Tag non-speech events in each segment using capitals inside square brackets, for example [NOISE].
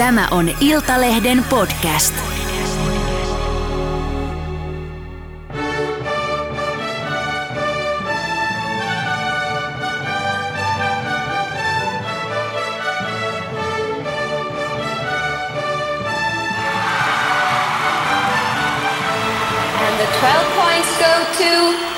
Tämä on Iltalehden podcast. And the 12 points go to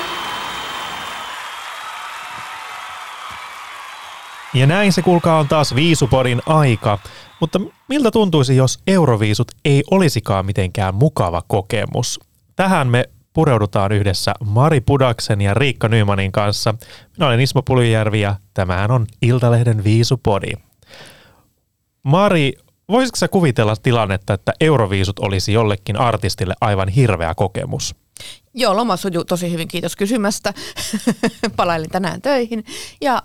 Ja näin se kuulkaa on taas Viisupodin aika. Mutta miltä tuntuisi, jos Euroviisut ei olisikaan mitenkään mukava kokemus? Tähän me pureudutaan yhdessä Mari Pudaksen ja Riikka Nymanin kanssa. Minä olen Ismo Puljärvi ja tämähän on Iltalehden Viisupodi. Mari, voisitko sä kuvitella tilannetta, että Euroviisut olisi jollekin artistille aivan hirveä kokemus? Joo, loma sujuu tosi hyvin, kiitos kysymästä. [LAUGHS] Palailin tänään töihin ja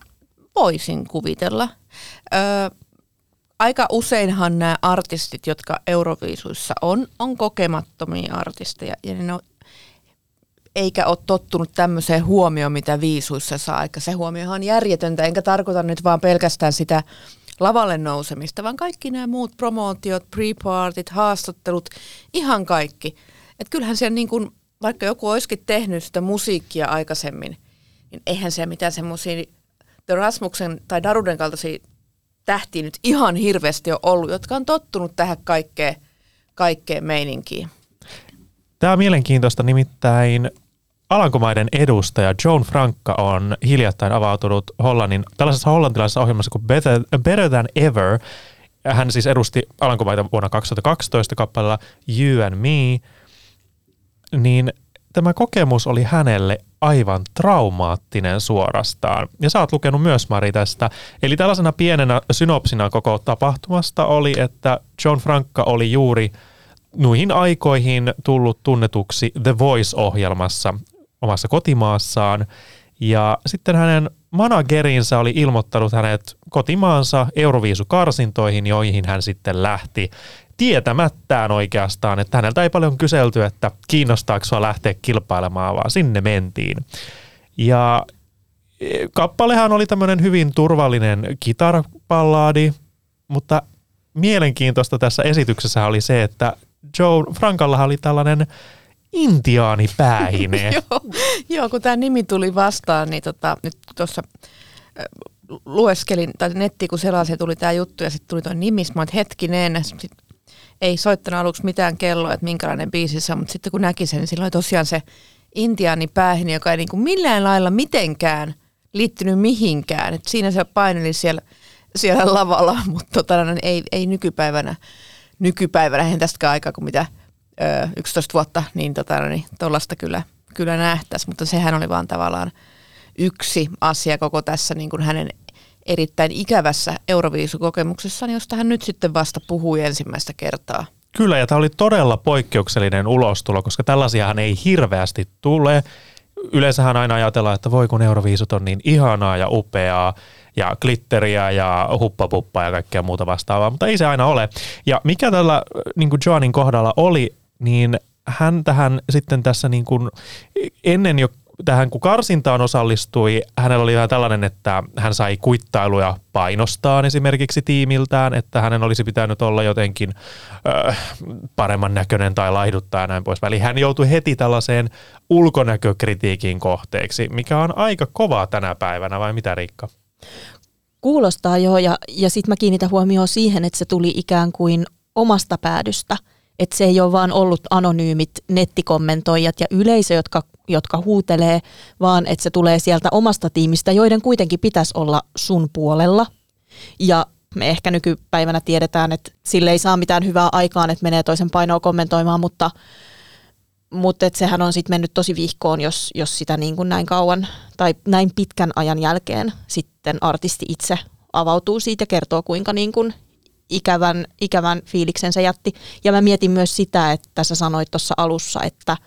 voisin kuvitella. Ö, aika useinhan nämä artistit, jotka Euroviisuissa on, on kokemattomia artisteja ja ne on, eikä ole tottunut tämmöiseen huomioon, mitä viisuissa saa. Eikä se huomiohan on järjetöntä, enkä tarkoita nyt vaan pelkästään sitä lavalle nousemista, vaan kaikki nämä muut promootiot, pre-partit, haastattelut, ihan kaikki. Et kyllähän siellä niin kuin, vaikka joku olisikin tehnyt sitä musiikkia aikaisemmin, niin eihän se mitään semmoisia The Rasmuksen tai Daruden kaltaisia tähtiä nyt ihan hirveästi ole ollut, jotka on tottunut tähän kaikkeen, kaikkeen meininkiin. Tämä on mielenkiintoista, nimittäin Alankomaiden edustaja Joan Frankka on hiljattain avautunut Hollannin, tällaisessa hollantilaisessa ohjelmassa kuin Better, Better Than Ever. Hän siis edusti Alankomaita vuonna 2012 kappaleella You and Me, niin tämä kokemus oli hänelle aivan traumaattinen suorastaan. Ja sä oot lukenut myös Mari tästä. Eli tällaisena pienenä synopsina koko tapahtumasta oli, että John Frankka oli juuri nuihin aikoihin tullut tunnetuksi The Voice-ohjelmassa omassa kotimaassaan. Ja sitten hänen managerinsa oli ilmoittanut hänet kotimaansa Euroviisukarsintoihin, joihin hän sitten lähti tietämättään oikeastaan, että häneltä ei paljon kyselty, että kiinnostaako sua lähteä kilpailemaan, vaan sinne mentiin. Ja e, kappalehan oli tämmöinen hyvin turvallinen kitarapalladi, mutta mielenkiintoista tässä esityksessä oli se, että Joe Frankallahan oli tällainen intiaani päähine. [LAUGHS] joo, joo, kun tämä nimi tuli vastaan, niin tota, nyt tuossa lueskelin, tai netti kun selasin, tuli tämä juttu ja sitten tuli tuo nimi, mä hetkinen, sit ei soittanut aluksi mitään kelloa, että minkälainen biisi se on, mutta sitten kun näki sen, niin silloin tosiaan se intiaani päähini, joka ei niin kuin millään lailla mitenkään liittynyt mihinkään. Et siinä se paineli siellä, siellä lavalla, [LAUGHS] mutta tota, no, ei, ei nykypäivänä, nykypäivänä, eihän tästäkään aikaa kuin mitä ö, 11 vuotta, niin tota, niin kyllä, kyllä nähtäisi, mutta sehän oli vaan tavallaan yksi asia koko tässä niin kuin hänen erittäin ikävässä Euroviisukokemuksessaan, josta hän nyt sitten vasta puhui ensimmäistä kertaa. Kyllä, ja tämä oli todella poikkeuksellinen ulostulo, koska tällaisiahan ei hirveästi tule. Yleensähän aina ajatellaan, että voi kun Euroviisut on niin ihanaa ja upeaa, ja glitteriä ja huppapuppaa ja kaikkea muuta vastaavaa, mutta ei se aina ole. Ja mikä tällä niin kuin Joanin kohdalla oli, niin hän tähän sitten tässä niin kuin ennen jo tähän kun karsintaan osallistui, hänellä oli vähän tällainen, että hän sai kuittailuja painostaan esimerkiksi tiimiltään, että hänen olisi pitänyt olla jotenkin äh, paremman näköinen tai laihduttaa ja näin pois. Eli hän joutui heti tällaiseen ulkonäkökritiikin kohteeksi, mikä on aika kovaa tänä päivänä, vai mitä Riikka? Kuulostaa jo, ja, ja sitten mä kiinnitän huomioon siihen, että se tuli ikään kuin omasta päädystä – että se ei ole vaan ollut anonyymit nettikommentoijat ja yleisö, jotka, jotka huutelee, vaan että se tulee sieltä omasta tiimistä, joiden kuitenkin pitäisi olla sun puolella. Ja me ehkä nykypäivänä tiedetään, että sille ei saa mitään hyvää aikaan, että menee toisen painoa kommentoimaan, mutta, mutta et sehän on sitten mennyt tosi vihkoon, jos, jos sitä niin kuin näin kauan tai näin pitkän ajan jälkeen sitten artisti itse avautuu siitä ja kertoo, kuinka niin kuin ikävän, ikävän fiiliksen se jätti. Ja mä mietin myös sitä, että sä sanoit tuossa alussa, että,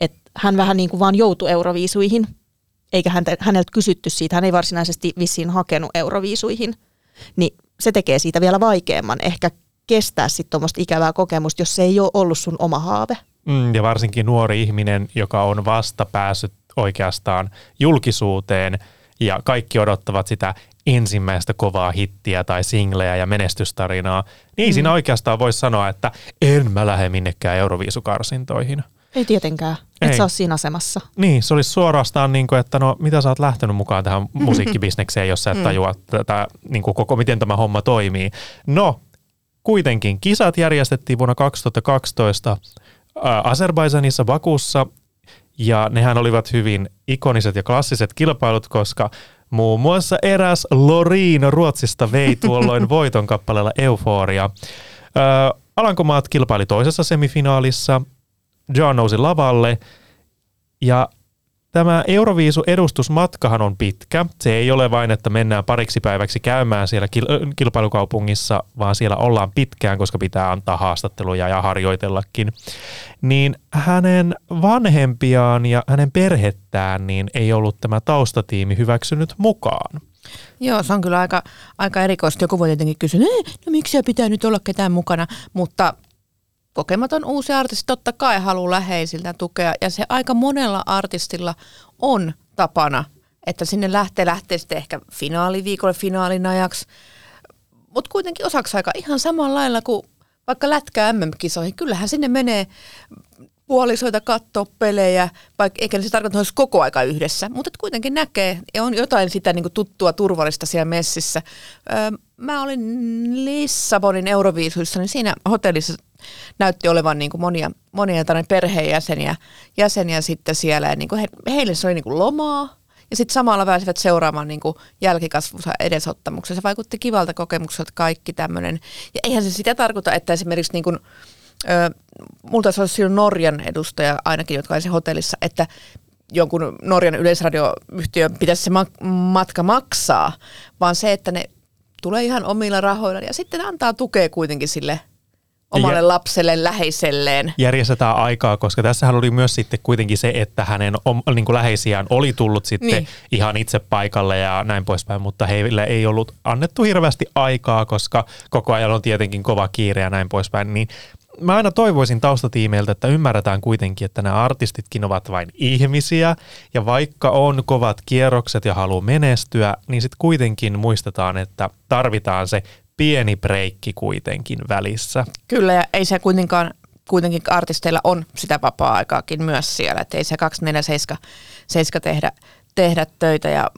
että hän vähän niin kuin vaan joutui euroviisuihin, eikä häntä, häneltä kysytty siitä, hän ei varsinaisesti vissiin hakenut euroviisuihin. Niin se tekee siitä vielä vaikeamman ehkä kestää sitten tuommoista ikävää kokemusta, jos se ei ole ollut sun oma haave. Mm, ja varsinkin nuori ihminen, joka on vasta päässyt oikeastaan julkisuuteen ja kaikki odottavat sitä ensimmäistä kovaa hittiä tai singleä ja menestystarinaa, niin ei siinä oikeastaan voi sanoa, että en mä lähde minnekään Euroviisukarsintoihin. Ei tietenkään, et Ei. sä ole siinä asemassa. Niin, se olisi suorastaan niin kuin, että no mitä sä oot lähtenyt mukaan tähän [LAUGHS] musiikkibisnekseen, jos sä et tajua tätä, niin kuin koko, miten tämä homma toimii. No, kuitenkin kisat järjestettiin vuonna 2012 ää, Azerbaidžanissa Bakussa ja nehän olivat hyvin ikoniset ja klassiset kilpailut, koska muun muassa eräs Loreen Ruotsista vei [LAUGHS] tuolloin voiton kappaleella Euforia. Ää, Alankomaat kilpaili toisessa semifinaalissa, John nousi lavalle ja Tämä Euroviisu-edustusmatkahan on pitkä. Se ei ole vain, että mennään pariksi päiväksi käymään siellä kilpailukaupungissa, vaan siellä ollaan pitkään, koska pitää antaa haastatteluja ja harjoitellakin. Niin hänen vanhempiaan ja hänen perhettään niin ei ollut tämä taustatiimi hyväksynyt mukaan. Joo, se on kyllä aika, aika erikoista. Joku voi tietenkin kysyä, "Eh, no miksi pitää nyt olla ketään mukana, mutta kokematon uusi artisti totta kai haluaa läheisiltä tukea ja se aika monella artistilla on tapana, että sinne lähtee, lähtee sitten ehkä finaaliviikolle finaalin ajaksi, mutta kuitenkin osaksi aika ihan samalla lailla kuin vaikka lätkää MM-kisoihin. Kyllähän sinne menee puolisoita katsoa pelejä, vaikka eikä se tarkoita, että olisi koko aika yhdessä, mutta kuitenkin näkee ja on jotain sitä niin kuin tuttua turvallista siellä messissä. Öö, mä olin Lissabonin Euroviisuissa, niin siinä hotellissa näytti olevan niin kuin monia, monia perheenjäseniä jäseniä sitten siellä. Ja niin kuin he, heille se oli niin kuin lomaa, ja sitten samalla pääsivät seuraamaan niin kuin jälkikasvunsa. Se vaikutti kivalta kokemukselta kaikki tämmöinen. Ja eihän se sitä tarkoita, että esimerkiksi niin kuin, ö, multa se olisi Norjan edustaja ainakin, jotka olisi hotellissa, että jonkun Norjan yleisradioyhtiön pitäisi se ma- matka maksaa, vaan se, että ne tulee ihan omilla rahoilla ja sitten antaa tukea kuitenkin sille omalle Ja- lapselle, läheiselleen. järjestetään aikaa, koska tässähän oli myös sitten kuitenkin se, että hänen om, niin kuin läheisiään oli tullut sitten Niin. ihan itse paikalle ja näin poispäin, mutta heille ei ollut annettu hirveästi aikaa, koska koko ajan on tietenkin kova kiire ja näin poispäin, niin Mä aina toivoisin taustatiimeiltä, että ymmärretään kuitenkin, että nämä artistitkin ovat vain ihmisiä, ja vaikka on kovat kierrokset ja haluaa menestyä, niin sitten kuitenkin muistetaan, että tarvitaan se pieni breikki kuitenkin välissä. Kyllä, ja ei se kuitenkaan, kuitenkin artisteilla on sitä vapaa-aikaakin myös siellä, että ei se 247 7 tehdä, tehdä töitä. Ja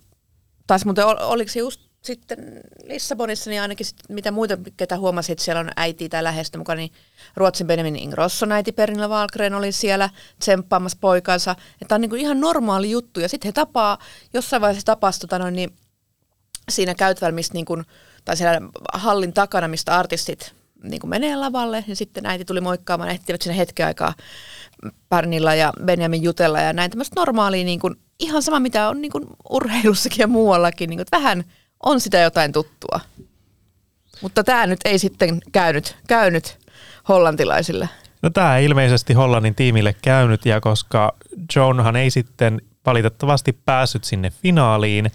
taas muuten, ol- oliko se just sitten Lissabonissa, niin ainakin sit, mitä muita, ketä huomasit, että siellä on äiti tai läheistä mukana, niin Ruotsin Benjamin Ingrosson äiti Pernilla Wahlgren oli siellä tsemppaamassa poikansa. Että on niin kuin ihan normaali juttu, ja sitten he tapaa, jossain vaiheessa tapas tota noin, niin siinä käytävällä, mistä niin kuin, tai siellä hallin takana, mistä artistit niin kuin menee lavalle, ja sitten äiti tuli moikkaamaan, ehtivät sinne hetken aikaa Pärnillä ja Benjamin jutella ja näin tämmöistä normaalia, niin kuin, ihan sama mitä on niin kuin urheilussakin ja muuallakin, niin kuin, että vähän on sitä jotain tuttua. Mutta tämä nyt ei sitten käynyt, käynyt hollantilaisille. No tämä ei ilmeisesti Hollannin tiimille käynyt, ja koska Johnhan ei sitten valitettavasti päässyt sinne finaaliin,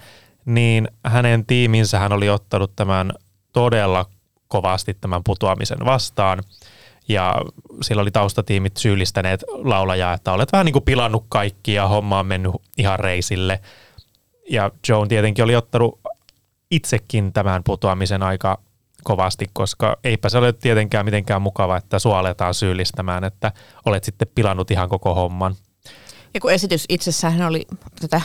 niin hänen tiiminsä hän oli ottanut tämän todella kovasti tämän putoamisen vastaan. Ja sillä oli taustatiimit syyllistäneet laulajaa, että olet vähän niin kuin pilannut kaikki ja homma on mennyt ihan reisille. Ja Joan tietenkin oli ottanut itsekin tämän putoamisen aika kovasti, koska eipä se ole tietenkään mitenkään mukava, että sua aletaan syyllistämään, että olet sitten pilannut ihan koko homman. Ja kun esitys itsessään oli tätä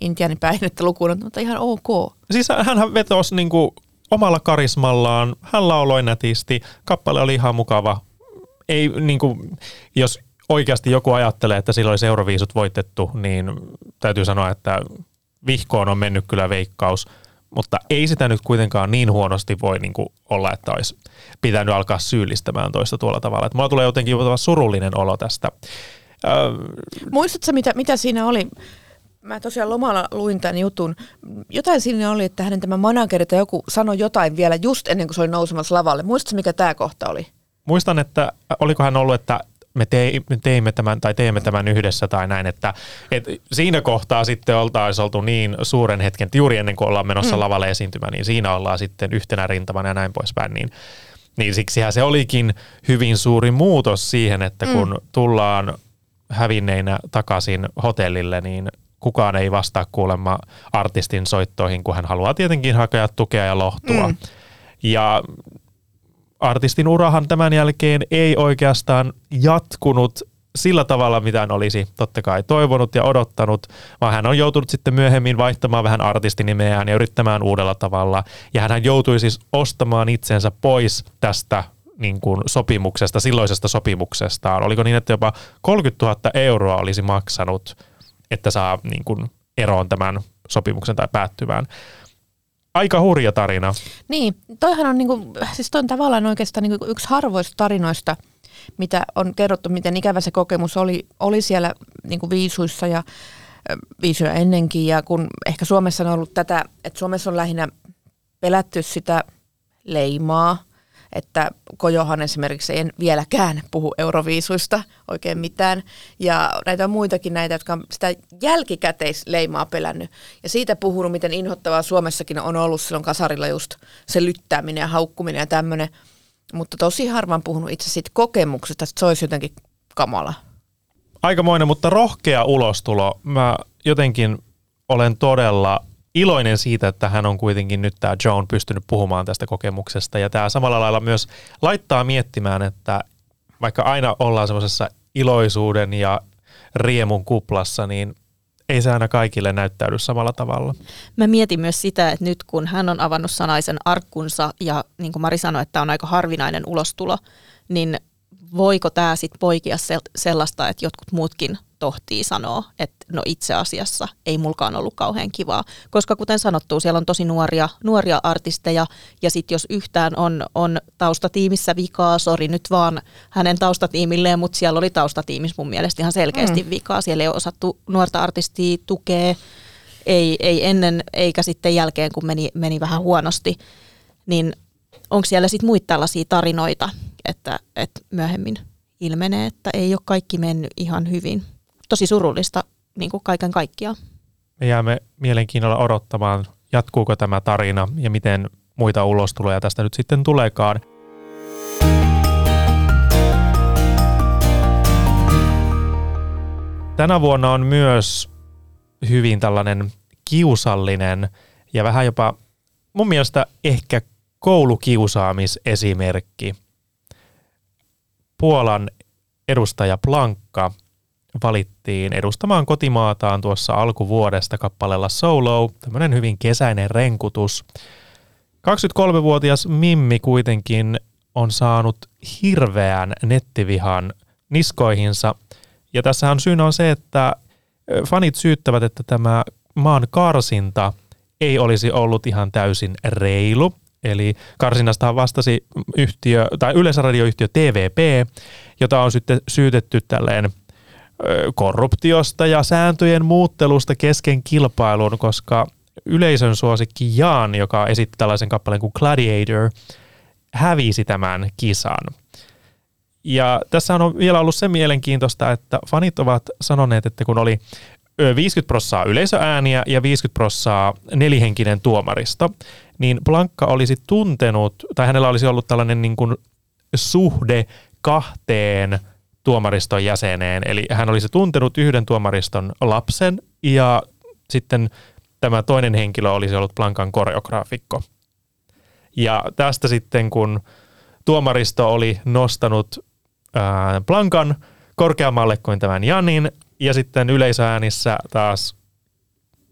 intiaanipäihdettä lukuun, mutta ihan ok. Siis hän vetosi niin kuin omalla karismallaan, hän lauloi nätisti, kappale oli ihan mukava. Ei niin kuin, jos oikeasti joku ajattelee, että silloin olisi Euroviisut voitettu, niin täytyy sanoa, että vihkoon on mennyt kyllä veikkaus, mutta ei sitä nyt kuitenkaan niin huonosti voi niin kuin olla, että olisi pitänyt alkaa syyllistämään toista tuolla tavalla. Että mulla tulee jotenkin surullinen olo tästä. Öö, Muistatko, mitä, mitä siinä oli? Mä tosiaan lomalla luin tämän jutun. Jotain siinä oli, että hänen tämä manageri tai joku sanoi jotain vielä just ennen kuin se oli nousemassa lavalle. Muistatko, mikä tämä kohta oli? muistan, että oliko hän ollut, että me, tei, me teimme tämän tai teemme tämän yhdessä tai näin, että, että siinä kohtaa sitten oltaisiin oltu niin suuren hetken, että juuri ennen kuin ollaan menossa mm. lavalle esiintymään, niin siinä ollaan sitten yhtenä rintamana ja näin poispäin, niin, niin siksihän se olikin hyvin suuri muutos siihen, että kun mm. tullaan hävinneinä takaisin hotellille, niin kukaan ei vastaa kuulemma artistin soittoihin, kun hän haluaa tietenkin hakea tukea ja lohtua. Mm. Ja artistin urahan tämän jälkeen ei oikeastaan jatkunut sillä tavalla, mitä hän olisi totta kai toivonut ja odottanut, vaan hän on joutunut sitten myöhemmin vaihtamaan vähän artistinimeään ja yrittämään uudella tavalla. Ja hän joutui siis ostamaan itsensä pois tästä niin kuin sopimuksesta, silloisesta sopimuksestaan. Oliko niin, että jopa 30 000 euroa olisi maksanut, että saa niin kuin eroon tämän sopimuksen tai päättyvään. Aika hurja tarina. Niin, toihan on, niinku, siis toi on tavallaan oikeastaan niinku yksi harvoista tarinoista, mitä on kerrottu, miten ikävä se kokemus oli, oli siellä niinku viisuissa ja viisuja ennenkin. Ja kun ehkä Suomessa on ollut tätä, että Suomessa on lähinnä pelätty sitä leimaa, että Kojohan esimerkiksi ei vieläkään puhu euroviisuista oikein mitään. Ja näitä on muitakin näitä, jotka on sitä jälkikäteisleimaa pelännyt. Ja siitä puhunut, miten inhottavaa Suomessakin on ollut silloin kasarilla just se lyttääminen ja haukkuminen ja tämmöinen. Mutta tosi harvan puhunut itse siitä kokemuksesta, että se olisi jotenkin kamala. Aikamoinen, mutta rohkea ulostulo. Mä jotenkin olen todella iloinen siitä, että hän on kuitenkin nyt tämä Joan pystynyt puhumaan tästä kokemuksesta. Ja tämä samalla lailla myös laittaa miettimään, että vaikka aina ollaan semmoisessa iloisuuden ja riemun kuplassa, niin ei se aina kaikille näyttäydy samalla tavalla. Mä mietin myös sitä, että nyt kun hän on avannut sanaisen arkkunsa ja niin kuin Mari sanoi, että on aika harvinainen ulostulo, niin voiko tämä sitten poikia sellaista, että jotkut muutkin tohtii sanoa, että no itse asiassa ei mulkaan ollut kauhean kivaa. Koska kuten sanottu, siellä on tosi nuoria, nuoria artisteja ja sitten jos yhtään on, on taustatiimissä vikaa, sori nyt vaan hänen taustatiimilleen, mutta siellä oli taustatiimissä mun mielestä ihan selkeästi mm. vikaa. Siellä ei ole osattu nuorta artistia tukea, ei, ei ennen eikä sitten jälkeen, kun meni, meni vähän huonosti. Niin onko siellä sitten muita tällaisia tarinoita, että, että myöhemmin ilmenee, että ei ole kaikki mennyt ihan hyvin? Tosi surullista niin kuin kaiken kaikkiaan. Me jäämme mielenkiinnolla odottamaan, jatkuuko tämä tarina ja miten muita ulostuloja tästä nyt sitten tuleekaan. Tänä vuonna on myös hyvin tällainen kiusallinen ja vähän jopa mun mielestä ehkä koulukiusaamisesimerkki. Puolan edustaja Plankka valittiin edustamaan kotimaataan tuossa alkuvuodesta kappaleella Solo, tämmöinen hyvin kesäinen renkutus. 23-vuotias Mimmi kuitenkin on saanut hirveän nettivihan niskoihinsa. Ja tässähän syynä on se, että fanit syyttävät, että tämä maan karsinta ei olisi ollut ihan täysin reilu. Eli karsinnasta vastasi yhtiö, tai yleisradioyhtiö TVP, jota on sitten syytetty tälleen korruptiosta ja sääntöjen muuttelusta kesken kilpailun, koska yleisön suosikki Jaan, joka esitti tällaisen kappaleen kuin Gladiator, hävisi tämän kisan. Ja tässä on vielä ollut se mielenkiintoista, että fanit ovat sanoneet, että kun oli 50 prossaa yleisöääniä ja 50 prossaa nelihenkinen tuomaristo, niin Blankka olisi tuntenut, tai hänellä olisi ollut tällainen niin kuin suhde kahteen tuomariston jäseneen. Eli hän olisi tuntenut yhden tuomariston lapsen ja sitten tämä toinen henkilö olisi ollut Plankan koreograafikko. Ja tästä sitten, kun tuomaristo oli nostanut ää, Plankan korkeammalle kuin tämän Janin, ja sitten yleisöäänissä taas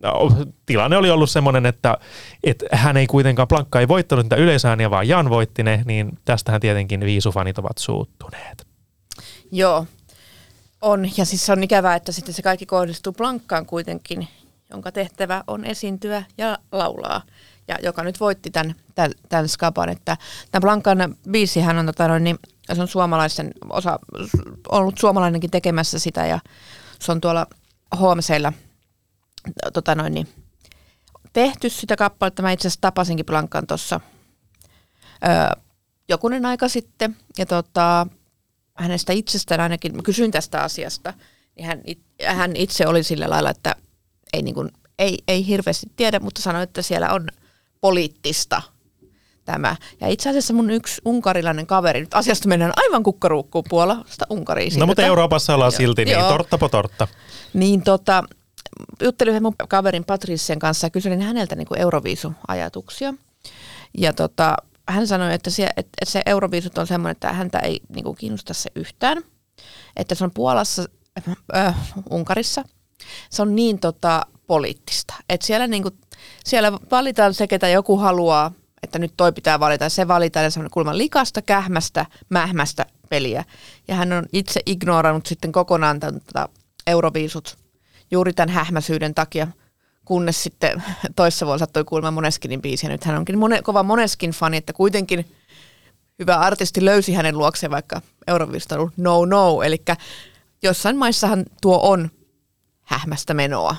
no, tilanne oli ollut semmoinen, että, että hän ei kuitenkaan, Plankka ei voittanut niitä yleisöääniä, vaan Jan voitti ne, niin tästähän tietenkin viisufanit ovat suuttuneet. Joo, on. Ja siis se on ikävää, että sitten se kaikki kohdistuu Blankkaan kuitenkin, jonka tehtävä on esiintyä ja laulaa. Ja joka nyt voitti tämän, tämän, tämän skapan. Että tämä Blankan biisihän on, tota noin, niin, se on suomalaisen osa, ollut suomalainenkin tekemässä sitä ja se on tuolla HMCllä tota noin, niin, tehty sitä kappaletta. Mä itse asiassa tapasinkin Blankan tuossa jokunen aika sitten. Ja tota, hänestä itsestään ainakin, mä kysyin tästä asiasta, niin hän, hän itse oli sillä lailla, että ei, niin kuin, ei, ei hirveästi tiedä, mutta sanoi, että siellä on poliittista tämä. Ja itse asiassa mun yksi unkarilainen kaveri, nyt asiasta mennään aivan kukkaruukkuun Puola, sitä Unkaria No mutta Euroopassa ollaan silti, niin tortta po tortta. Niin tota, juttelin yhden mun kaverin Patricien kanssa ja kyselin häneltä niin kuin Euroviisu-ajatuksia. Ja tota, hän sanoi, että se, että se Euroviisut on semmoinen, että häntä ei niin kuin kiinnosta se yhtään. Että se on Puolassa, äh, Unkarissa, se on niin tota, poliittista. Että siellä, niin kuin, siellä valitaan se, ketä joku haluaa, että nyt toi pitää valita. Se valitaan ja semmoinen kulman likasta, kähmästä, mähmästä peliä. Ja hän on itse ignorannut sitten kokonaan tämän, tota, Euroviisut juuri tämän hähmäsyyden takia, kunnes sitten toissa vuonna sattui kuulemaan Moneskinin biisiä. Nyt hän onkin mone, kova Moneskin fani, että kuitenkin hyvä artisti löysi hänen luokseen, vaikka ollut no no. Eli jossain maissahan tuo on hähmästä menoa.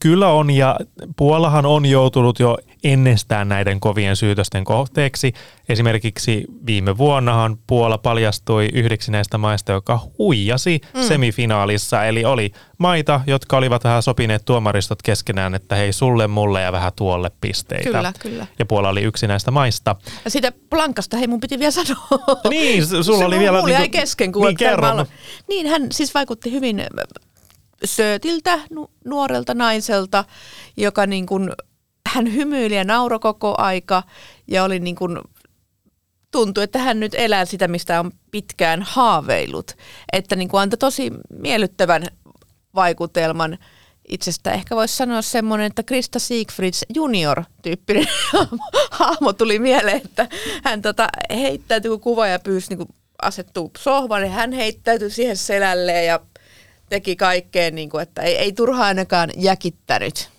Kyllä on, ja Puolahan on joutunut jo ennestään näiden kovien syytösten kohteeksi. Esimerkiksi viime vuonnahan Puola paljastui yhdeksi näistä maista, joka huijasi mm. semifinaalissa. Eli oli maita, jotka olivat vähän sopineet tuomaristot keskenään, että hei sulle, mulle ja vähän tuolle pisteitä. Kyllä, kyllä. Ja Puola oli yksi näistä maista. Ja siitä Blankasta, hei mun piti vielä sanoa. Niin, sulla Se oli vielä... mulla jäi niinku- kesken. Kun Niin, kerro. Niin, hän siis vaikutti hyvin söötiltä, nu- nuorelta naiselta, joka niin kuin, hän hymyili ja nauroi koko aika ja oli niin kuin, tuntui, että hän nyt elää sitä, mistä on pitkään haaveillut. Että niin kuin antoi tosi miellyttävän vaikutelman. Itsestä ehkä voisi sanoa semmoinen, että Krista Siegfrieds junior-tyyppinen [LAUGHS] hahmo tuli mieleen, että hän tota, heittäytyi, kun kuvaaja pyysi niin asettuu sohvalle, niin hän heittäytyi siihen selälleen ja teki kaikkea, niin kuin, että ei, ei turhaan ainakaan jäkittänyt.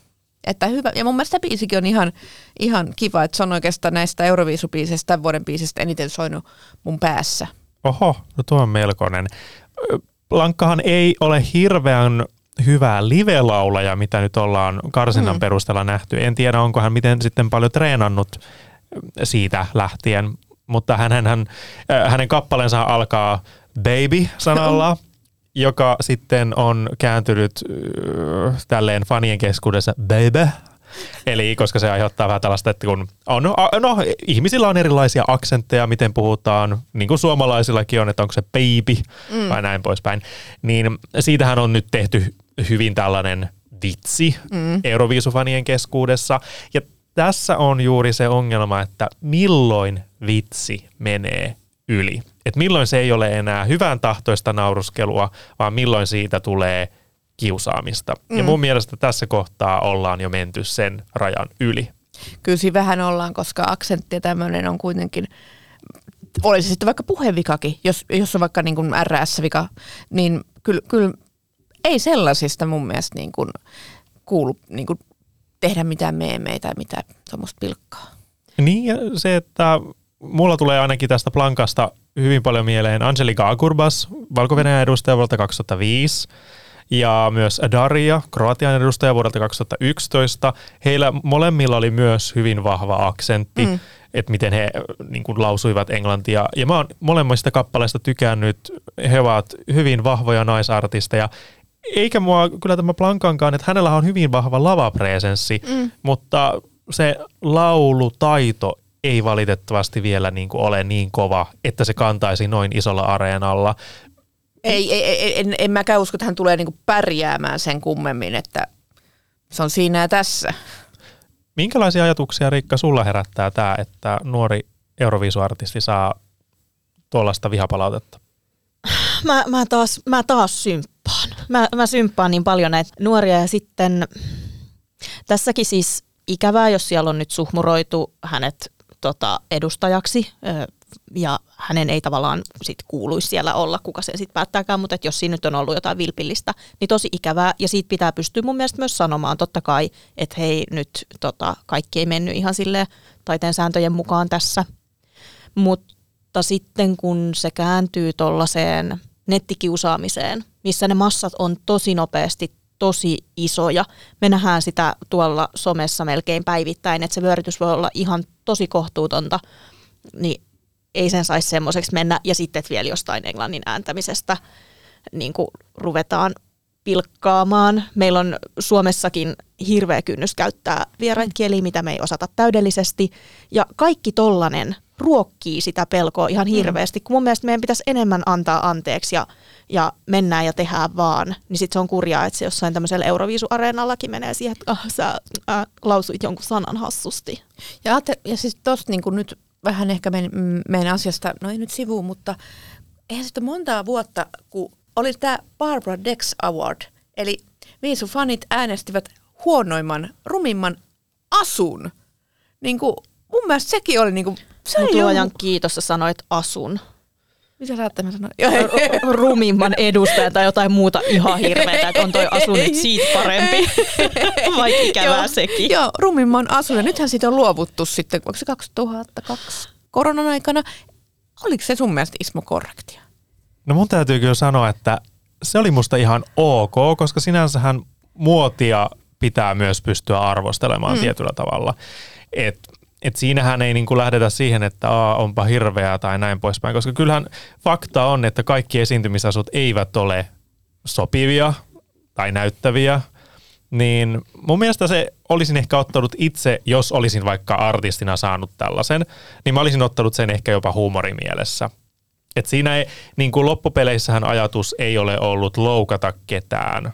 Että hyvä. Ja mun mielestä biisikin on ihan, ihan kiva, että se on oikeastaan näistä Euroviisubiiseistä, tämän vuoden biisistä eniten soinut mun päässä. Oho, no tuo on melkoinen. Lankkahan ei ole hirveän hyvää live-laulaja, mitä nyt ollaan karsinnan mm. perusteella nähty. En tiedä, onko hän miten sitten paljon treenannut siitä lähtien, mutta hänen, hän, ö, hänen kappaleensa alkaa baby-sanalla, joka sitten on kääntynyt ö, tälleen fanien keskuudessa baby, Eli koska se aiheuttaa vähän tällaista, että kun on, no, no ihmisillä on erilaisia aksentteja, miten puhutaan, niin kuin suomalaisillakin on, että onko se baby mm. vai näin poispäin, niin siitähän on nyt tehty hyvin tällainen vitsi mm. Euroviisufanien keskuudessa. Ja tässä on juuri se ongelma, että milloin vitsi menee yli. Et milloin se ei ole enää hyvän tahtoista nauruskelua, vaan milloin siitä tulee kiusaamista. Mm. Ja mun mielestä tässä kohtaa ollaan jo menty sen rajan yli. Kyllä siinä vähän ollaan, koska aksentti ja tämmöinen on kuitenkin, olisi sitten vaikka puhevikakin, jos, jos on vaikka niin kuin RS-vika, niin kyllä, kyllä ei sellaisista mun mielestä niin kuin kuulu niin kuin tehdä mitään meemeitä tai mitään tuommoista pilkkaa. Niin ja se, että mulla tulee ainakin tästä Plankasta hyvin paljon mieleen Angelika Agurbas, valko edustaja vuodelta 2005, ja myös Daria, Kroatian edustaja vuodelta 2011. Heillä molemmilla oli myös hyvin vahva aksentti, mm. että miten he niin kuin, lausuivat englantia. Ja mä oon molemmista kappaleista tykännyt. He ovat hyvin vahvoja naisartisteja. Eikä mua kyllä tämä Plankankaan, että hänellä on hyvin vahva lavapresenssi, mm. mutta se laulutaito ei valitettavasti vielä niin kuin ole niin kova, että se kantaisi noin isolla areenalla. Ei, ei, ei en, en mäkään usko, että hän tulee niinku pärjäämään sen kummemmin, että se on siinä ja tässä. Minkälaisia ajatuksia, Riikka, sulla herättää tämä, että nuori Euroviisuartisti saa tuollaista vihapalautetta? Mä, mä, taas, mä taas symppaan. Mä, mä symppaan niin paljon näitä nuoria ja sitten tässäkin siis ikävää, jos siellä on nyt suhmuroitu hänet tota, edustajaksi ja hänen ei tavallaan sit kuuluisi siellä olla, kuka se sitten päättääkään, mutta et jos siinä nyt on ollut jotain vilpillistä, niin tosi ikävää ja siitä pitää pystyä mun mielestä myös sanomaan. Totta kai, että hei nyt tota, kaikki ei mennyt ihan sille taiteen sääntöjen mukaan tässä, mutta sitten kun se kääntyy tuollaiseen nettikiusaamiseen, missä ne massat on tosi nopeasti tosi isoja. Me nähdään sitä tuolla somessa melkein päivittäin, että se vyörytys voi olla ihan tosi kohtuutonta, niin ei sen saisi semmoiseksi mennä. Ja sitten vielä jostain englannin ääntämisestä niin kuin ruvetaan pilkkaamaan. Meillä on Suomessakin hirveä kynnys käyttää vieraita kieliä, mitä me ei osata täydellisesti. Ja kaikki tollanen ruokkii sitä pelkoa ihan hirveästi, kun mun mielestä meidän pitäisi enemmän antaa anteeksi ja, ja mennään ja tehdään vaan. Niin sitten se on kurjaa, että se jossain tämmöisellä Euroviisu-areenallakin menee siihen, että ah, sä äh, lausuit jonkun sanan hassusti. Ja, ajattel, ja siis tosta niin nyt vähän ehkä meidän, meidän asiasta, no ei nyt sivuun, mutta eihän sitten montaa vuotta, kun oli tämä Barbara Dex Award, eli Viisu-fanit äänestivät huonoimman, rumimman asun. Niin kuin, mun mielestä sekin oli niin kuin, se Mut luojan ollut- kiitos, sä sanoit asun. Mitä sä ajattelet, mä sanoin? Rumimman edustaja tai jotain muuta ihan hirveätä, että on toi asu nyt siitä parempi, [LAUGHS] vaikka ikävää Joo, sekin. Joo, rumimman asun. Ja nythän siitä on luovuttu sitten, onko se 2002 koronan aikana. Oliko se sun mielestä Ismo korrektia? No mun täytyy kyllä sanoa, että se oli musta ihan ok, koska sinänsähän muotia pitää myös pystyä arvostelemaan mm. tietyllä tavalla. Et, et siinähän ei niinku lähdetä siihen, että Aa, onpa hirveää tai näin poispäin, koska kyllähän fakta on, että kaikki esiintymisasut eivät ole sopivia tai näyttäviä, niin mun mielestä se olisin ehkä ottanut itse, jos olisin vaikka artistina saanut tällaisen, niin mä olisin ottanut sen ehkä jopa huumorimielessä. Et siinä ei, niin kuin loppupeleissähän ajatus ei ole ollut loukata ketään,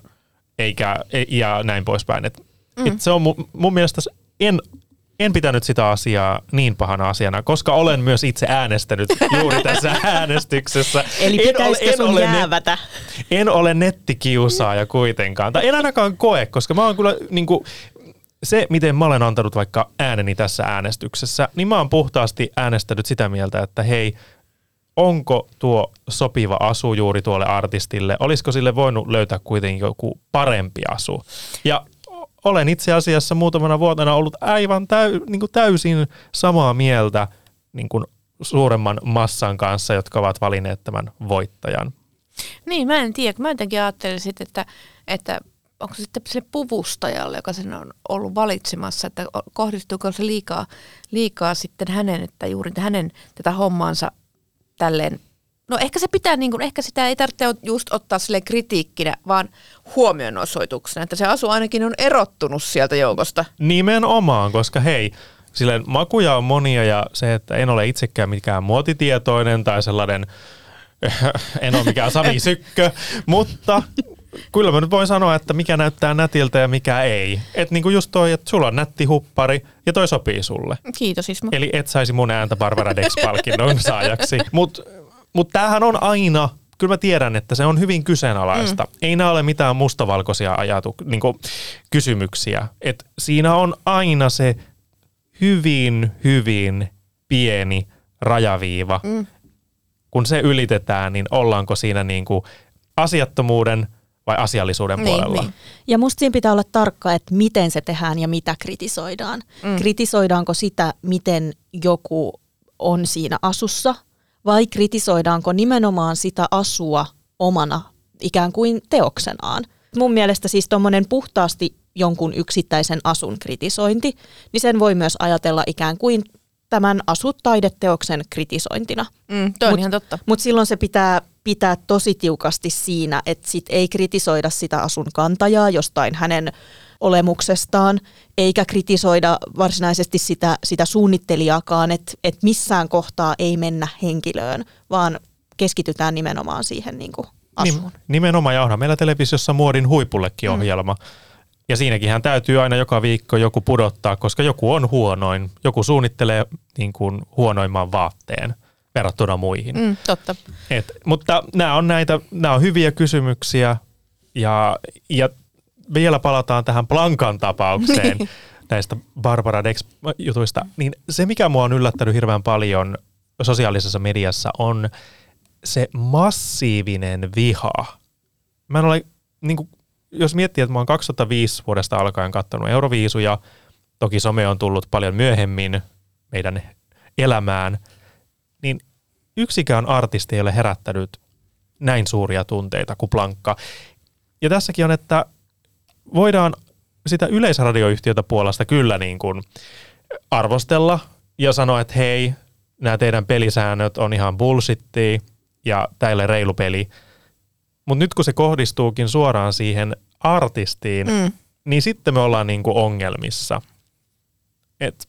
eikä, ei- ja näin poispäin. Et, mm. et se on mun, mun mielestä, en, en pitänyt sitä asiaa niin pahana asiana, koska olen myös itse äänestänyt [LAUGHS] juuri tässä äänestyksessä. Eli En ole- en ole net- jäävätä? en ole nettikiusaaja kuitenkaan. Tai en ainakaan koe, koska mä oon kyllä niin kuin, se, miten mä olen antanut vaikka ääneni tässä äänestyksessä, niin mä oon puhtaasti äänestänyt sitä mieltä, että hei, onko tuo sopiva asu juuri tuolle artistille? Olisiko sille voinut löytää kuitenkin joku parempi asu? Ja olen itse asiassa muutamana vuotena ollut aivan täy, niin kuin täysin samaa mieltä niin kuin suuremman massan kanssa, jotka ovat valinneet tämän voittajan. Niin, mä en tiedä. Mä jotenkin ajattelin sitten, että, että onko se sitten sille puvustajalle, joka sen on ollut valitsemassa, että kohdistuuko se liikaa, liikaa sitten hänen, että juuri hänen tätä hommaansa tälleen No ehkä se pitää, niin kuin, ehkä sitä ei tarvitse just ottaa sille kritiikkinä, vaan huomionosoituksena, että se asu ainakin on erottunut sieltä joukosta. Nimenomaan, koska hei, silleen makuja on monia ja se, että en ole itsekään mikään muotitietoinen tai sellainen, [LAUGHS] en ole mikään Sami Sykkö, mutta kyllä mä nyt voin sanoa, että mikä näyttää nätiltä ja mikä ei. Että niinku just toi, että sulla on nätti huppari ja toi sopii sulle. Kiitos Ismo. Eli et saisi mun ääntä Barbara Dex-palkinnon [LAUGHS] saajaksi. Mutta mut tämähän on aina, kyllä mä tiedän, että se on hyvin kyseenalaista. Mm. Ei nämä ole mitään mustavalkoisia ajatu, niinku, kysymyksiä. Et siinä on aina se hyvin, hyvin pieni rajaviiva. Mm. Kun se ylitetään, niin ollaanko siinä niinku asiattomuuden vai asiallisuuden Niin, puolella? niin. Ja musta siinä pitää olla tarkka, että miten se tehdään ja mitä kritisoidaan. Mm. Kritisoidaanko sitä, miten joku on siinä asussa, vai kritisoidaanko nimenomaan sitä asua omana ikään kuin teoksenaan. Mun mielestä siis tuommoinen puhtaasti jonkun yksittäisen asun kritisointi, niin sen voi myös ajatella ikään kuin tämän asutaideteoksen kritisointina. Mm, toi on Mut- ihan totta. Mutta silloin se pitää pitää tosi tiukasti siinä, että sit ei kritisoida sitä asun kantajaa jostain hänen olemuksestaan, eikä kritisoida varsinaisesti sitä, sitä suunnittelijaakaan, että et missään kohtaa ei mennä henkilöön, vaan keskitytään nimenomaan siihen niin kuin asuun. Nim- nimenomaan ja onhan meillä televisiossa muodin huipullekin ohjelma. Ja siinäkin hän täytyy aina joka viikko joku pudottaa, koska joku on huonoin. Joku suunnittelee niin kuin huonoimman vaatteen verrattuna muihin. Mm. Totta. Et, mutta nämä on näitä, nämä on hyviä kysymyksiä ja, ja vielä palataan tähän Plankan tapaukseen [LAUGHS] näistä Barbara Dex-jutuista. Niin se, mikä mua on yllättänyt hirveän paljon sosiaalisessa mediassa, on se massiivinen viha. Mä en ole, niin kuin, jos miettii, että mä oon 2005 vuodesta alkaen kattonut Euroviisuja, toki some on tullut paljon myöhemmin meidän elämään, niin yksikään artisti ei ole herättänyt näin suuria tunteita kuin Plankka. Ja tässäkin on, että voidaan sitä yleisradioyhtiötä puolesta kyllä niin kuin arvostella ja sanoa, että hei, nämä teidän pelisäännöt on ihan bullshittia ja ole reilu peli. Mutta nyt kun se kohdistuukin suoraan siihen artistiin, Mm. niin sitten me ollaan niinku ongelmissa. Et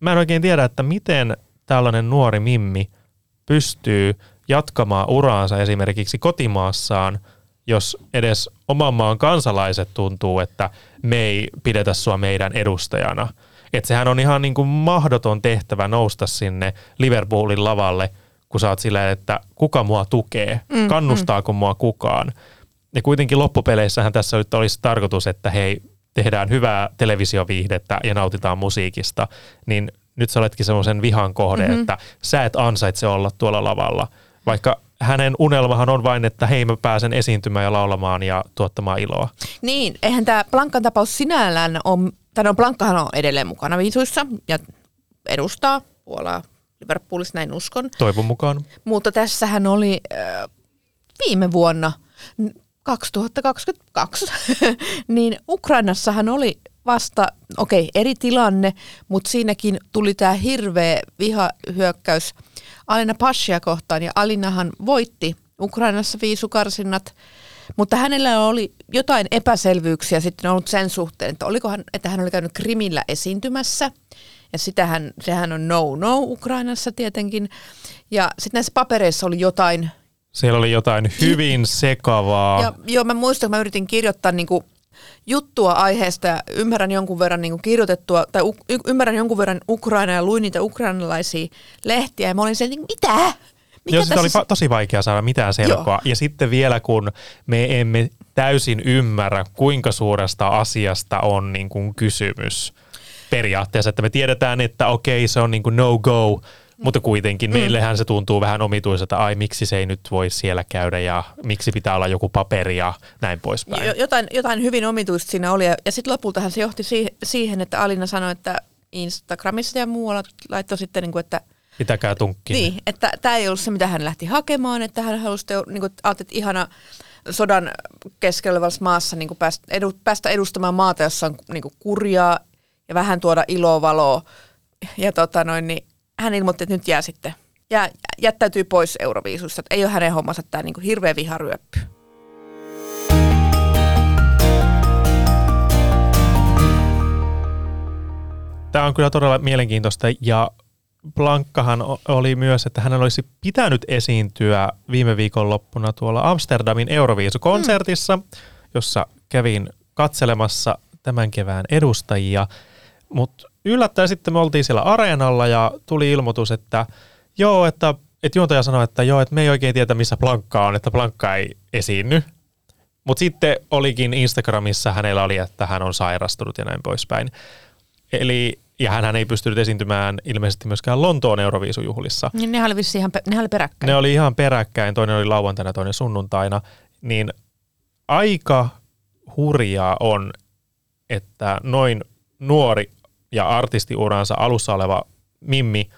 mä en oikein tiedä, että miten tällainen nuori mimmi pystyy jatkamaan uraansa esimerkiksi kotimaassaan, jos edes oman maan kansalaiset tuntuu, että me ei pidetä sua meidän edustajana. Että sehän on ihan niin kuin mahdoton tehtävä nousta sinne Liverpoolin lavalle, kun sä oot silleen, että kuka mua tukee, Mm, kannustaako mua kukaan. Ja kuitenkin loppupeleissähän tässä nyt olisi tarkoitus, että hei, tehdään hyvää televisioviihdettä ja nautitaan musiikista, niin nyt sä oletkin semmoisen vihan kohde, Mhm. mm-hmm. että sä et ansaitse olla tuolla lavalla. Vaikka hänen unelmahan on vain, että hei mä pääsen esiintymään ja laulamaan ja tuottamaan iloa. Niin, eihän tämä Blankan tapaus sinällään on, tai no Blankkahan on edelleen mukana viisuissa ja edustaa Puolaa Liverpoolissa, näin uskon. Toivon mukaan. Mutta tässähän oli äh, viime vuonna, n- 2022, [LAUGHS] niin Ukrainassahan oli vasta, okei, okay, eri tilanne, mutta siinäkin tuli tämä hirveä vihahyökkäys Alina Pashia kohtaan, ja Alinahan voitti Ukrainassa viisukarsinnat, mutta hänellä oli jotain epäselvyyksiä sitten ollut sen suhteen, että oliko hän, että hän oli käynyt Krimillä esiintymässä, ja sitähän, sehän on no-no Ukrainassa tietenkin, ja sitten näissä papereissa oli jotain Siellä oli jotain hyvin sekavaa. ja, joo, mä muistan, että mä yritin kirjoittaa niinku juttua aiheesta ja ymmärrän jonkun verran niinku kirjoitettua, tai y, ymmärrän jonkun verran Ukraina ja luin niitä ukrainalaisia lehtiä ja mä olin se, että mitä? Mikä Joo, sitä oli tosi vaikea saada mitään selkoa. Joo. Ja sitten vielä kun me emme täysin ymmärrä, kuinka suuresta asiasta on niin kuin kysymys periaatteessa. Että me tiedetään, että okei, se on niin kuin no go, mutta kuitenkin Mm. meillehän se tuntuu vähän omituiselta, ai miksi se ei nyt voi siellä käydä ja miksi pitää olla joku paperi ja näin poispäin. Jo, jotain, jotain hyvin omituista siinä oli. Ja, ja sitten lopultahan se johti siihen, siihen, että Alina sanoi, että Instagramissa ja muualla laittoi sitten, niin kuin, että Pitäkää tunkki. Niin, että tämä ei ollut se, mitä hän lähti hakemaan, että hän halusi, teo, niin kuin, että ihana sodan keskellä olevassa maassa niin kuin päästä, edu, päästä edustamaan maata, jossa on niin kuin kurjaa ja vähän tuoda iloa, valoa. Ja tota noin, niin hän ilmoitti, että nyt jää sitten, jää, jättäytyy pois Euroviisusta, että ei ole hänen hommansa tämä niin kuin hirveä viharyöppy. Tämä on kyllä todella mielenkiintoista ja Blankkahan oli myös, että hänen olisi pitänyt esiintyä viime viikon loppuna tuolla Amsterdamin Euroviisukonsertissa, jossa kävin katselemassa tämän kevään edustajia. Mutta yllättäen sitten me oltiin siellä areenalla ja tuli ilmoitus, että joo, että, että juontaja sanoi, että joo, että me ei oikein tiedä missä Blankka on, että Blankka ei esiinny. Mutta sitten olikin Instagramissa, hänellä oli, että hän on sairastunut ja näin poispäin. Eli, ja hän ei pystynyt esiintymään ilmeisesti myöskään Lontoon Euroviisujuhlissa. Niin nehän oli vissiin ihan, pe- nehän oli peräkkäin. Ne oli ihan peräkkäin, toinen oli lauantaina, toinen sunnuntaina. Niin aika hurjaa on, että noin nuori ja artistiuransa alussa oleva Mimmi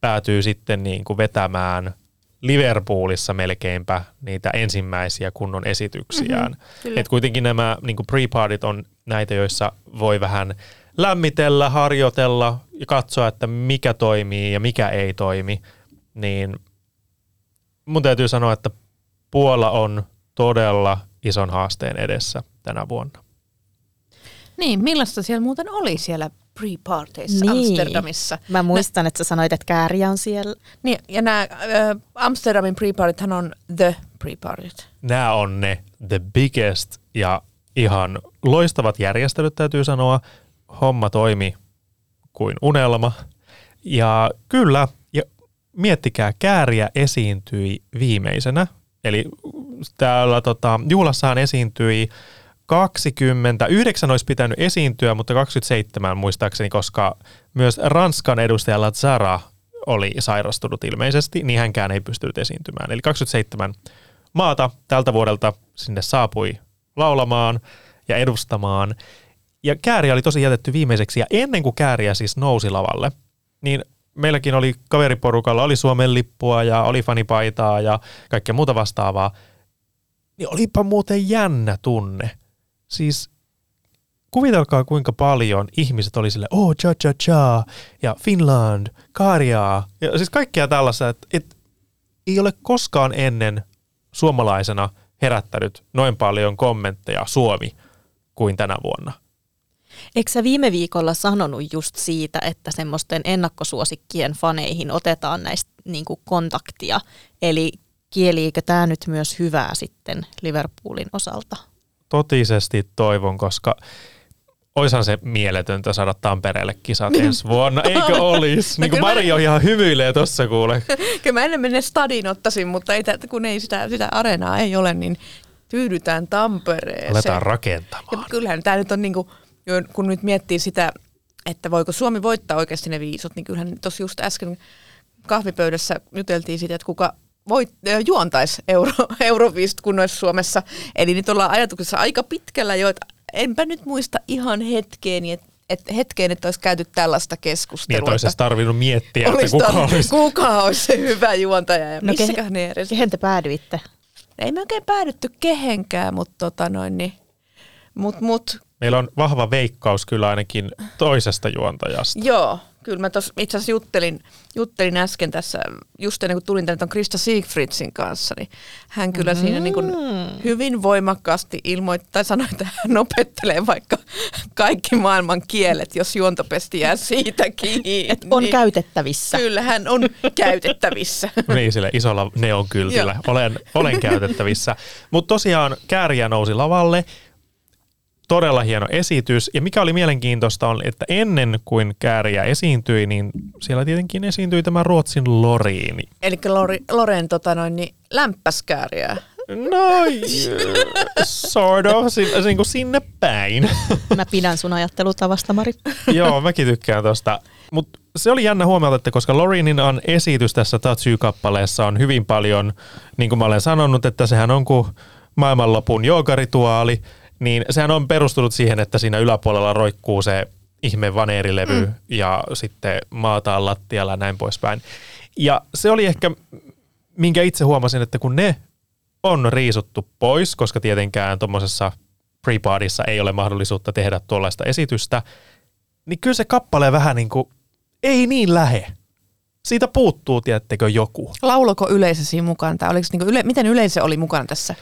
päätyy sitten niin kuin vetämään Liverpoolissa melkeinpä niitä ensimmäisiä kunnon esityksiään. Mm-hmm. Et kuitenkin nämä niin kuin pre-partit on näitä, joissa voi vähän lämmitellä, harjoitella ja katsoa, että mikä toimii ja mikä ei toimi. Niin mun täytyy sanoa, että Puola on todella ison haasteen edessä tänä vuonna. Niin, millaista siellä muuten oli siellä pre-parteissa Niin. Amsterdamissa? Mä muistan, että sä sanoit, että kääriä on siellä. Niin, ja nämä äh, Amsterdamin pre-partithan on the pre-partit. Nämä on ne the biggest ja ihan loistavat järjestelyt täytyy sanoa. Homma toimi kuin unelma. Ja kyllä, ja miettikää, Kääriä esiintyi viimeisenä. Eli täällä tota, juhlassahan esiintyi 29 olisi pitänyt esiintyä, mutta 27 muistaakseni, koska myös Ranskan edustaja Lazara oli sairastunut ilmeisesti, niin hänkään ei pystynyt esiintymään. Eli 27 maata tältä vuodelta sinne saapui laulamaan ja edustamaan. Ja Kääriä oli tosi jätetty viimeiseksi, ja ennen kuin Kääriä siis nousi lavalle, niin meilläkin oli kaveriporukalla, oli Suomen lippua ja oli fanipaitaa ja kaikkea muuta vastaavaa. Niin olipa muuten jännä tunne. Siis kuvitelkaa kuinka paljon ihmiset oli sille, oh, cha cha cha, ja Finland, Kaaria, ja siis kaikkea tällaista, että et, ei ole koskaan ennen suomalaisena herättänyt noin paljon kommentteja Suomi kuin tänä vuonna. Eikö sä viime viikolla sanonut just siitä, että semmoisten ennakkosuosikkien faneihin otetaan näistä niin kuin kontaktia? Eli kieliikö tämä nyt myös hyvää sitten Liverpoolin osalta? Totisesti toivon, koska oishan se mieletöntä saada Tampereelle kisat ensi vuonna, eikö olisi? [LAUGHS] Niin kuin mä- Mario ihan hymyilee tossa kuule. [LAUGHS] Kyllä mä ennen mennä stadin ottaisin, mutta ei, kun ei sitä, sitä areenaa ei ole, niin tyydytään Tampereeseen. Aletaan Ja rakentamaan. kyllähän tämä nyt on niinku, jo kun nyt miettii sitä, että voiko Suomi voittaa oikeasti ne viisot, niin kyllähän tuossa just äsken kahvipöydässä juteltiin siitä, että kuka voit, äh, juontaisi euro, [LAUGHS] euroviisut kun olisi Suomessa. Eli nyt ollaan ajatuksessa aika pitkällä jo, että enpä nyt muista ihan hetkeen, että et hetkeen, että olisi käyty tällaista Niin, keskustelua. että olisi tarvinnut miettiä, että olisi kuka tar- olisi. kuka olisi se [LAUGHS] hyvä juontaja ja No ke- missäkään ne edes. Kehen te päädyitte? Ei me oikein päädytty kehenkään, mutta tota noin, niin, mut, mut, Meillä on vahva veikkaus kyllä ainakin toisesta juontajasta. joo, kyllä mä tuossa itse asiassa juttelin, juttelin äsken tässä, just ennen kuin tulin tänne ton Krista Siegfriedsin kanssa, niin hän kyllä mm. siinä niin kuin hyvin voimakkaasti ilmoitti, tai sanoi, että hän opettelee vaikka kaikki maailman kielet, jos juontopesti jää siitä [LAUGHS] kiinni. Et on käytettävissä. Kyllä, hän on käytettävissä. [LAUGHS] Niin, sille isolla neonkyltillä. Olen, olen käytettävissä. Mutta tosiaan kääriä nousi lavalle. Todella hieno esitys. Ja mikä oli mielenkiintoista on, että ennen kuin kääriä esiintyi, niin siellä tietenkin esiintyi tämä Ruotsin Loriini. Eli Lori, Loren tota noin, niin lämpäskääriä. No, sort of, sin, niin kuin sinne päin. Mä pidän sun ajattelutavasta, Mari. Joo, mäkin tykkään tosta. Mutta se oli jännä huomata, että koska Lorinin on esitys tässä Tatsu-kappaleessa on hyvin paljon, niin kuin mä olen sanonut, että sehän on kuin maailmanlopun joogarituaali, niin sehän on perustunut siihen, että siinä yläpuolella roikkuu se ihme vaneerilevy mm. ja sitten maataan lattialla ja näin poispäin. Ja se oli ehkä, minkä itse huomasin, että kun ne on riisuttu pois, koska tietenkään tuommoisessa pre-partyssa ei ole mahdollisuutta tehdä tuollaista esitystä, niin kyllä se kappale vähän niin kuin ei niin lähe. Siitä puuttuu, tiettekö, joku. Lauloko yleisö siinä mukaan? Tai oliko niinku yle, miten yleisö oli mukana tässä?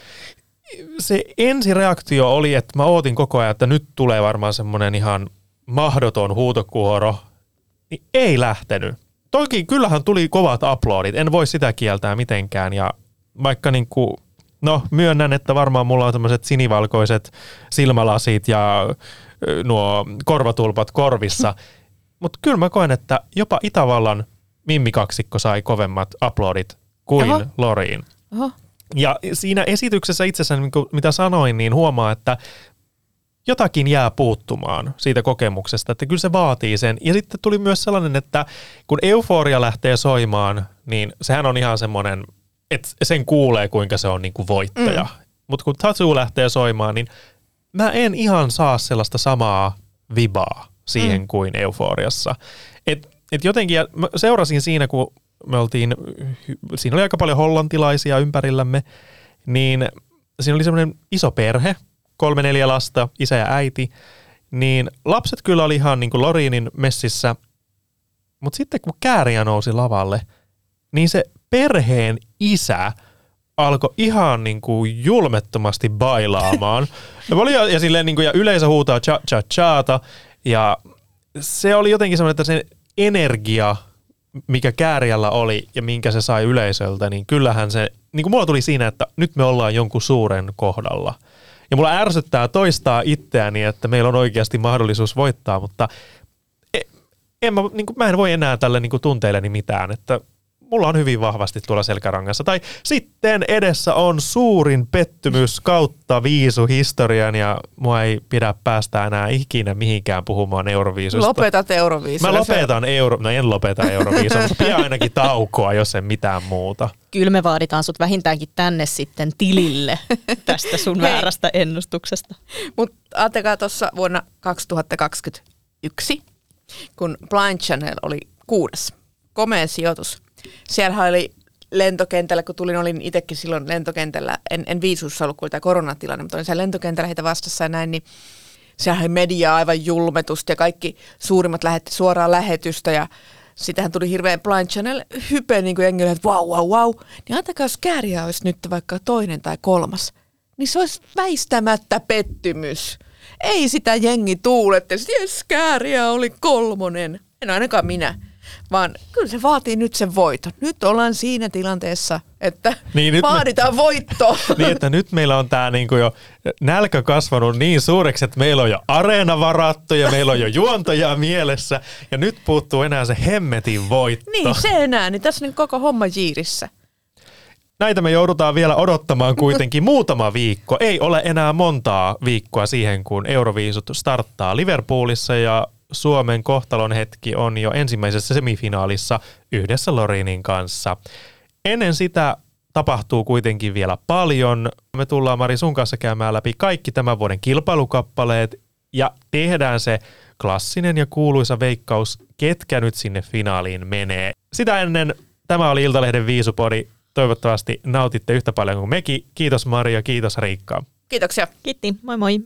Se ensireaktio oli, että mä ootin koko ajan, että nyt tulee varmaan semmoinen ihan mahdoton huutokuoro. Niin ei lähtenyt. Toki kyllähän tuli kovat uploadit, en voi sitä kieltää mitenkään. Ja vaikka niin kuin, no myönnän, että varmaan mulla on tämmöiset sinivalkoiset silmälasit ja nuo korvatulpat korvissa. Mutta kyllä mä koen, että jopa Itävallan mimmikaksikko sai kovemmat uploadit kuin Jaha. Loriin. Oho. Ja siinä esityksessä itsessään, niin mitä sanoin, niin huomaa, että jotakin jää puuttumaan siitä kokemuksesta, että kyllä se vaatii sen. Ja sitten tuli myös sellainen, että kun euforia lähtee soimaan, niin sehän on ihan semmoinen, että sen kuulee, kuinka se on niin kuin voittaja. Mm. Mutta kun Tatsu lähtee soimaan, niin mä en ihan saa sellaista samaa vibaa siihen mm. kuin euforiassa. Et, et jotenkin, ja mä seurasin siinä, kun me oltiin, siinä oli aika paljon hollantilaisia ympärillämme, niin siinä oli semmoinen iso perhe, kolme neljä lasta, isä ja äiti, niin lapset kyllä oli ihan niin kuin Lorinin messissä, mutta sitten kun kääriä nousi lavalle, niin se perheen isä alkoi ihan niin kuin julmettomasti bailaamaan. Ja, oli, ja, silleen niin kuin, ja yleisö huutaa cha cha chaata, ja se oli jotenkin semmoinen, että se energia, mikä kääriällä oli ja minkä se sai yleisöltä, niin kyllähän se, niin kuin mulla tuli siinä, että nyt me ollaan jonkun suuren kohdalla. Ja mulla ärsyttää toistaa itseäni, että meillä on oikeasti mahdollisuus voittaa, mutta e- en mä, niin kuin, mä en voi enää tälle niin kuin tunteilleni mitään, että mulla on hyvin vahvasti tuolla selkärangassa. Tai sitten edessä on suurin pettymys kautta viisu historian ja mua ei pidä päästä enää ikinä mihinkään puhumaan Euroviisusta. Lopetat Euroviisua. Mä lopetan euro, no en lopeta Euroviisua, mutta pidä ainakin taukoa, jos en mitään muuta. Kyllä me vaaditaan sut vähintäänkin tänne sitten tilille tästä sun [LAUGHS] väärästä ennustuksesta. Mutta ajattelkaa tuossa vuonna 2021, kun Blind Channel oli kuudes. Komea sijoitus. Siellähän oli lentokentällä, kun tulin, olin itsekin silloin lentokentällä, en, en viisussa ollut, oli tämä koronatilanne, mutta olin siellä lentokentällä heitä vastassa ja näin, niin siellä oli mediaa aivan julmetusta ja kaikki suurimmat lähetti suoraan lähetystä ja sitähän tuli hirveän Blind Channel hype niin kuin jengille, että wow, wow, wow. Niin ajatelkaa, jos kääriä olisi nyt vaikka toinen tai kolmas. niin se olisi väistämättä pettymys. Ei sitä jengi tuulette, jes, kääriä oli kolmonen. En ainakaan minä, vaan kyllä se vaatii nyt sen voiton. Nyt ollaan siinä tilanteessa, että Niin, nyt vaaditaan me... voittoa. [LAUGHS] Niin, että nyt meillä on tämä niinku jo nälkä kasvanut niin suureksi, että meillä on jo areena varattu ja meillä on jo juontajaa mielessä. Ja nyt puuttuu enää se hemmetin voitto. niin, se enää, niin tässä nyt koko homma jiirissä. Näitä me joudutaan vielä odottamaan kuitenkin muutama viikko. Ei ole enää montaa viikkoa siihen, kun Euroviisut starttaa Liverpoolissa ja Suomen kohtalon hetki on jo ensimmäisessä semifinaalissa yhdessä Lorinin kanssa. Ennen sitä tapahtuu kuitenkin vielä paljon. Me tullaan Mari sun kanssa käymään läpi kaikki tämän vuoden kilpailukappaleet ja tehdään se klassinen ja kuuluisa veikkaus, ketkä nyt sinne finaaliin menee. Sitä ennen tämä oli Iltalehden viisupodi. Toivottavasti nautitte yhtä paljon kuin mekin. Kiitos Maria, kiitos Riikka. Kiitoksia. Kiitti, moi moi.